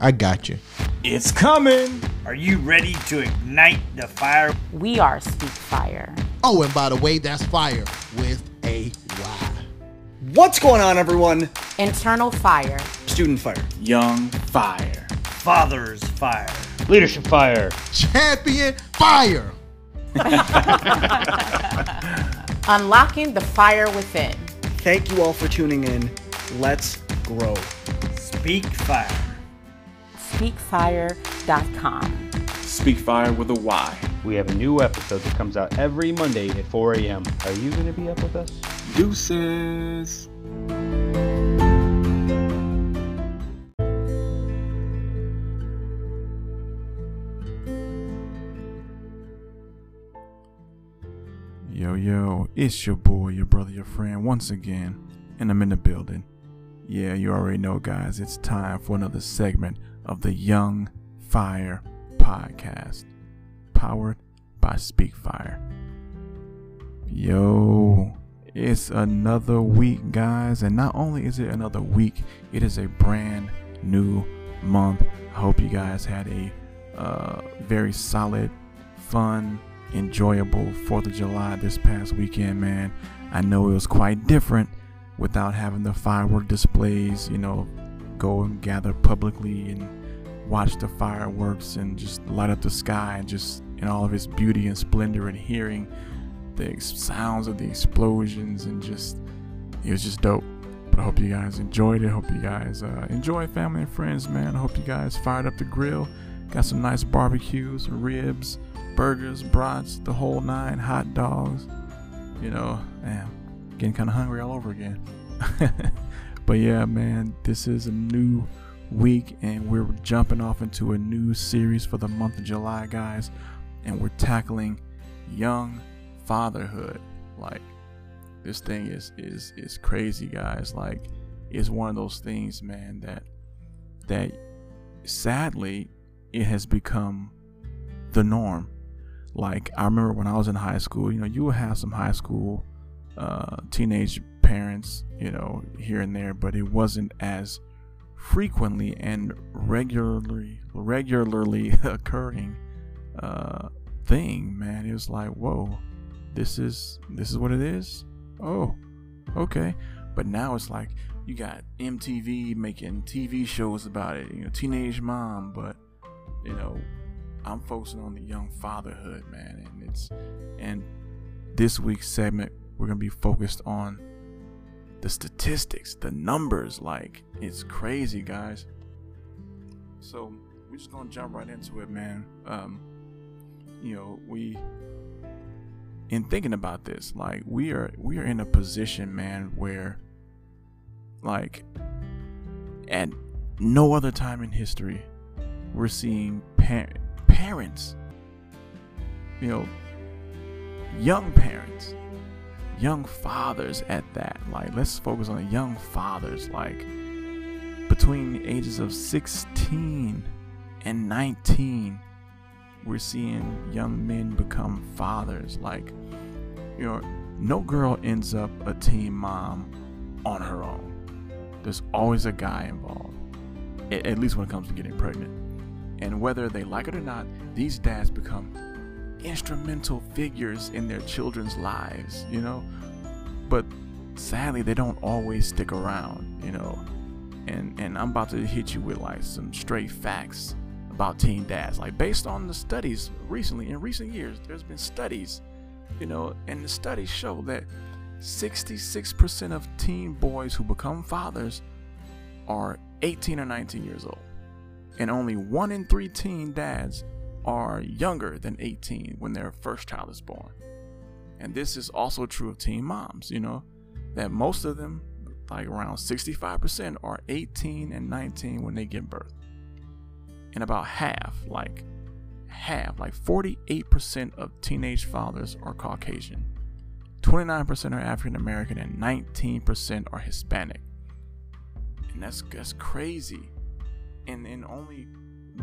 I got you. It's coming. Are you ready to ignite the fire? We are Speak Fire. Oh, and by the way, that's fire with a Y. What's going on, everyone? Internal Fire. Student Fire. Young Fire. Father's fire. Leadership Fire. Champion Fire. Unlocking the fire within. Thank you all for tuning in. Let's grow. Speak fire. SpeakFire.com. Speak Fire with a Y. We have a new episode that comes out every Monday at 4 a.m. Are you going to be up with us? Deuces. Yo, yo, it's your boy, your brother, your friend, once again, and I'm in the building. Yeah, you already know, guys, it's time for another segment of the Young Fire Podcast, powered by Speakfire. Yo, it's another week, guys, and not only is it another week, it is a brand new month. I hope you guys had a uh, very solid, fun, enjoyable 4th of July this past weekend, man. I know it was quite different without having the firework displays, you know, go and gather publicly and watch the fireworks and just light up the sky and just in all of its beauty and splendor and hearing the sounds of the explosions and just it was just dope. But I hope you guys enjoyed it. Hope you guys uh, enjoy family and friends, man. I hope you guys fired up the grill, got some nice barbecues, ribs, burgers, brats, the whole nine, hot dogs. You know, man, getting kind of hungry all over again. but yeah, man, this is a new week and we're jumping off into a new series for the month of July, guys. And we're tackling young fatherhood. Like this thing is is is crazy, guys. Like it's one of those things, man, that that sadly it has become the norm. Like I remember when I was in high school, you know, you would have some high school uh, teenage parents, you know, here and there, but it wasn't as frequently and regularly regularly occurring uh, thing. Man, it was like, whoa, this is this is what it is. Oh, okay. But now it's like you got MTV making TV shows about it. You know, teenage mom, but you know, I'm focusing on the young fatherhood, man, and it's and this week's segment we're gonna be focused on the statistics, the numbers. Like it's crazy, guys. So we're just gonna jump right into it, man. Um, you know, we in thinking about this, like we are we are in a position, man, where like at no other time in history we're seeing par- parents, you know, young parents, young fathers at that. Like, let's focus on young fathers. Like, between the ages of 16 and 19, we're seeing young men become fathers. Like, you know, no girl ends up a teen mom on her own. There's always a guy involved, at, at least when it comes to getting pregnant. And whether they like it or not, these dads become instrumental figures in their children's lives, you know? But sadly, they don't always stick around, you know? And and I'm about to hit you with like some straight facts about teen dads. Like based on the studies recently in recent years, there's been studies, you know, and the studies show that 66% of teen boys who become fathers are 18 or 19 years old. And only 1 in 3 teen dads are younger than 18 when their first child is born. And this is also true of teen moms, you know, that most of them, like around 65%, are 18 and 19 when they give birth. And about half, like half, like 48% of teenage fathers are Caucasian. 29% are African American and 19% are Hispanic. And that's that's crazy. And and only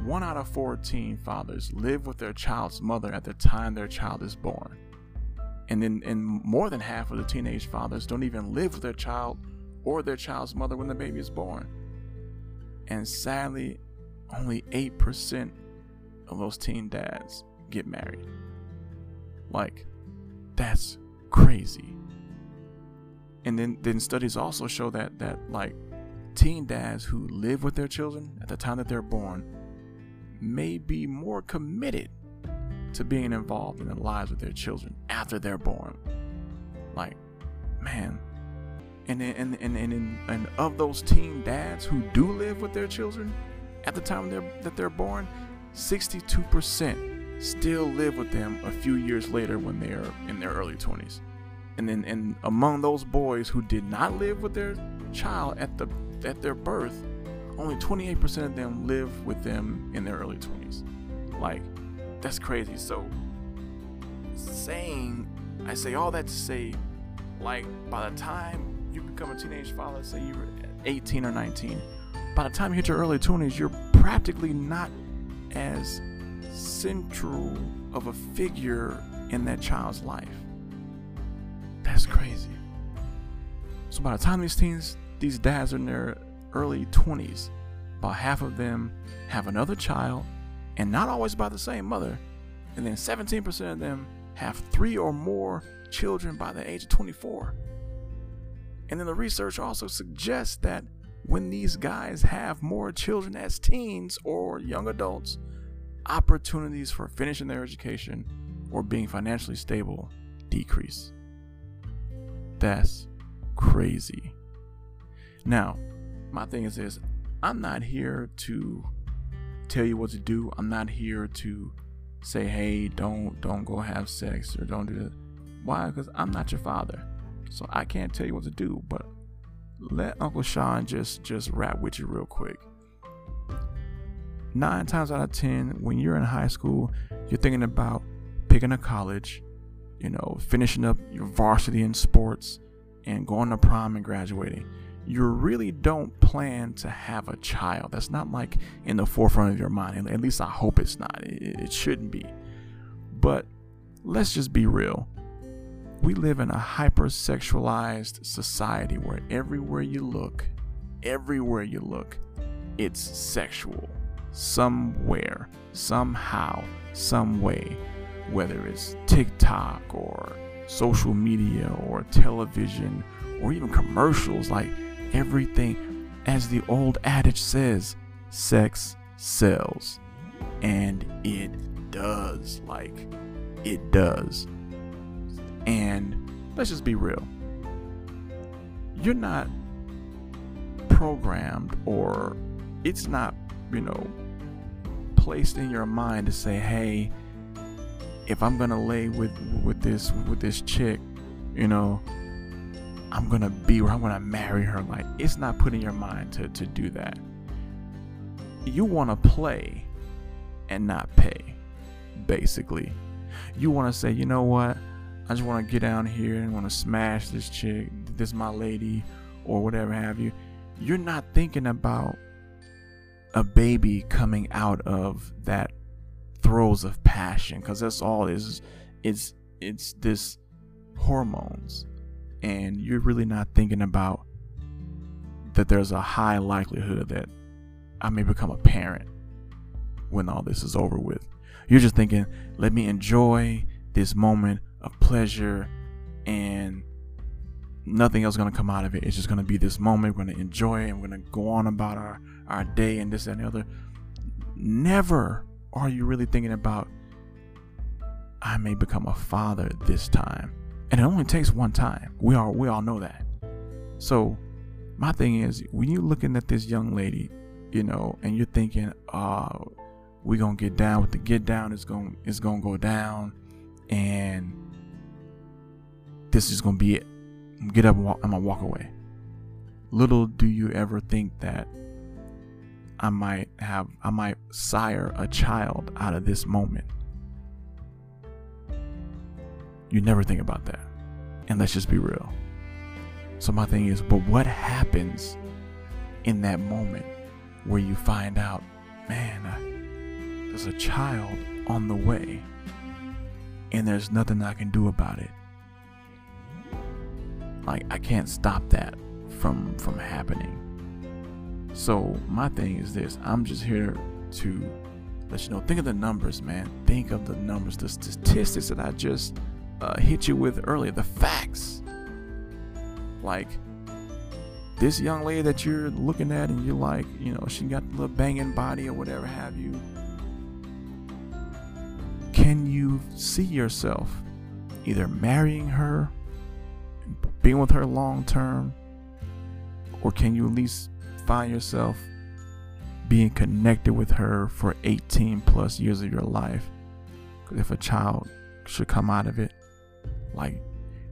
one out of 14 fathers live with their child's mother at the time their child is born. And then and more than half of the teenage fathers don't even live with their child or their child's mother when the baby is born. And sadly, only 8% of those teen dads get married. Like, that's crazy. And then, then studies also show that that like teen dads who live with their children at the time that they're born may be more committed to being involved in the lives of their children after they're born. Like, man. And and and and, and, of those teen dads who do live with their children at the time they're, that they're born, 62% still live with them a few years later when they're in their early 20s. And then and among those boys who did not live with their child at the at their birth, only 28% of them live with them in their early 20s. Like, that's crazy. So, saying, I say all that to say, like, by the time you become a teenage father, say you're 18 or 19, by the time you hit your early 20s, you're practically not as central of a figure in that child's life. That's crazy. So by the time these teens, these dads are in their early 20s, about half of them have another child, and not always by the same mother. And then 17% of them have three or more children by the age of 24. And then the research also suggests that when these guys have more children as teens or young adults, opportunities for finishing their education or being financially stable decrease. That's crazy. Now, my thing is this I'm not here to tell you what to do. I'm not here to say, hey, don't don't go have sex or don't do that. Why? Because I'm not your father. So I can't tell you what to do, but let Uncle Sean just just rap with you real quick. Nine times out of ten, when you're in high school, you're thinking about picking a college, you know, finishing up your varsity in sports, and going to prom and graduating you really don't plan to have a child. That's not like in the forefront of your mind. At least I hope it's not. It, shouldn't be. But let's just be real. We live in a hypersexualized society where everywhere you look, everywhere you look, it's sexual. Somewhere, somehow, some way. Whether it's TikTok or social media or television or even commercials like everything, as the old adage says, sex sells. And it does. Like, it does. And let's just be real. You're not programmed or it's not, you know, placed in your mind to say, hey, if I'm gonna lay with with this with this chick, you know, I'm gonna be where I'm gonna marry her. Like it's not putting your mind to, to do that. You wanna play and not pay, basically. You wanna say, you know what? I just wanna get down here and wanna smash this chick, this my lady, or whatever have you. You're not thinking about a baby coming out of that throes of passion, because that's all is. It's it's this hormones and you're really not thinking about that there's a high likelihood that I may become a parent when all this is over with. You're just thinking, let me enjoy this moment of pleasure and nothing else is to come out of it. It's just to be this moment. We're to enjoy it and we're to go on about our, our day and this and the other. Never are you really thinking about, I may become a father this time and it only takes one time. We all we all know that. So my thing is when you're looking at this young lady, you know, and you're thinking, "Oh, we gonna get down with the get down. It's gonna it's gonna go down, and this is gonna be it. Get up and walk, I'm gonna walk away." Little do you ever think that I might have I might sire a child out of this moment. You never think about that. And let's just be real. So, my thing is, but what happens in that moment where you find out, man, there's a child on the way and there's nothing I can do about it? Like, I can't stop that from from happening. So my thing is this: I'm just here to let you know. Think of the numbers, man. Think of the numbers, the statistics that I just uh, hit you with earlier, the facts. Like this young lady that you're looking at, and you're like, you know, she got the little banging body or whatever have you. Can you see yourself either marrying her, being with her long term, or can you at least find yourself being connected with her for 18 plus years of your life? Because if a child should come out of it, like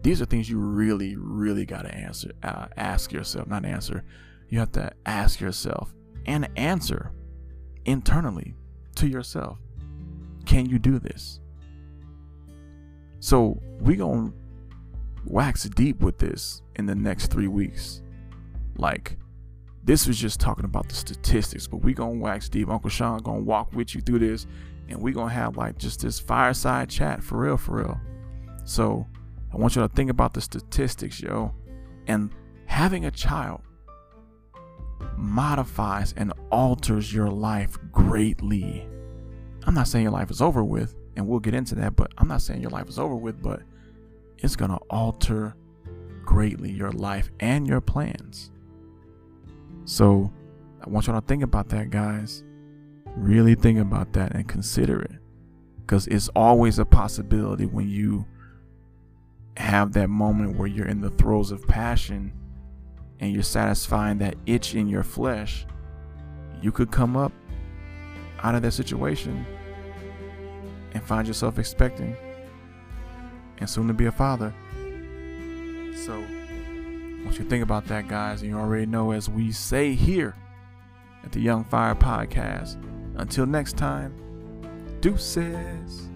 these are things you really, really got to answer, uh, ask yourself, not answer. You have to ask yourself and answer internally to yourself. Can you do this? So we gonna wax deep with this in the next three weeks. Like this was just talking about the statistics, but we gonna wax deep. Uncle Sean gonna walk with you through this, and we gonna have like just this fireside chat for real, for real. So I want you to think about the statistics, yo. And having a child modifies and alters your life greatly. I'm not saying your life is over with, and we'll get into that, but I'm not saying your life is over with, but it's going to alter greatly your life and your plans. So I want you to think about that, guys. Really think about that and consider it. Because it's always a possibility when you have that moment where you're in the throes of passion and you're satisfying that itch in your flesh, you could come up out of that situation and find yourself expecting and soon to be a father. So, want you think about that, guys. You already know, as we say here at the Young Fire Podcast, until next time, deuces.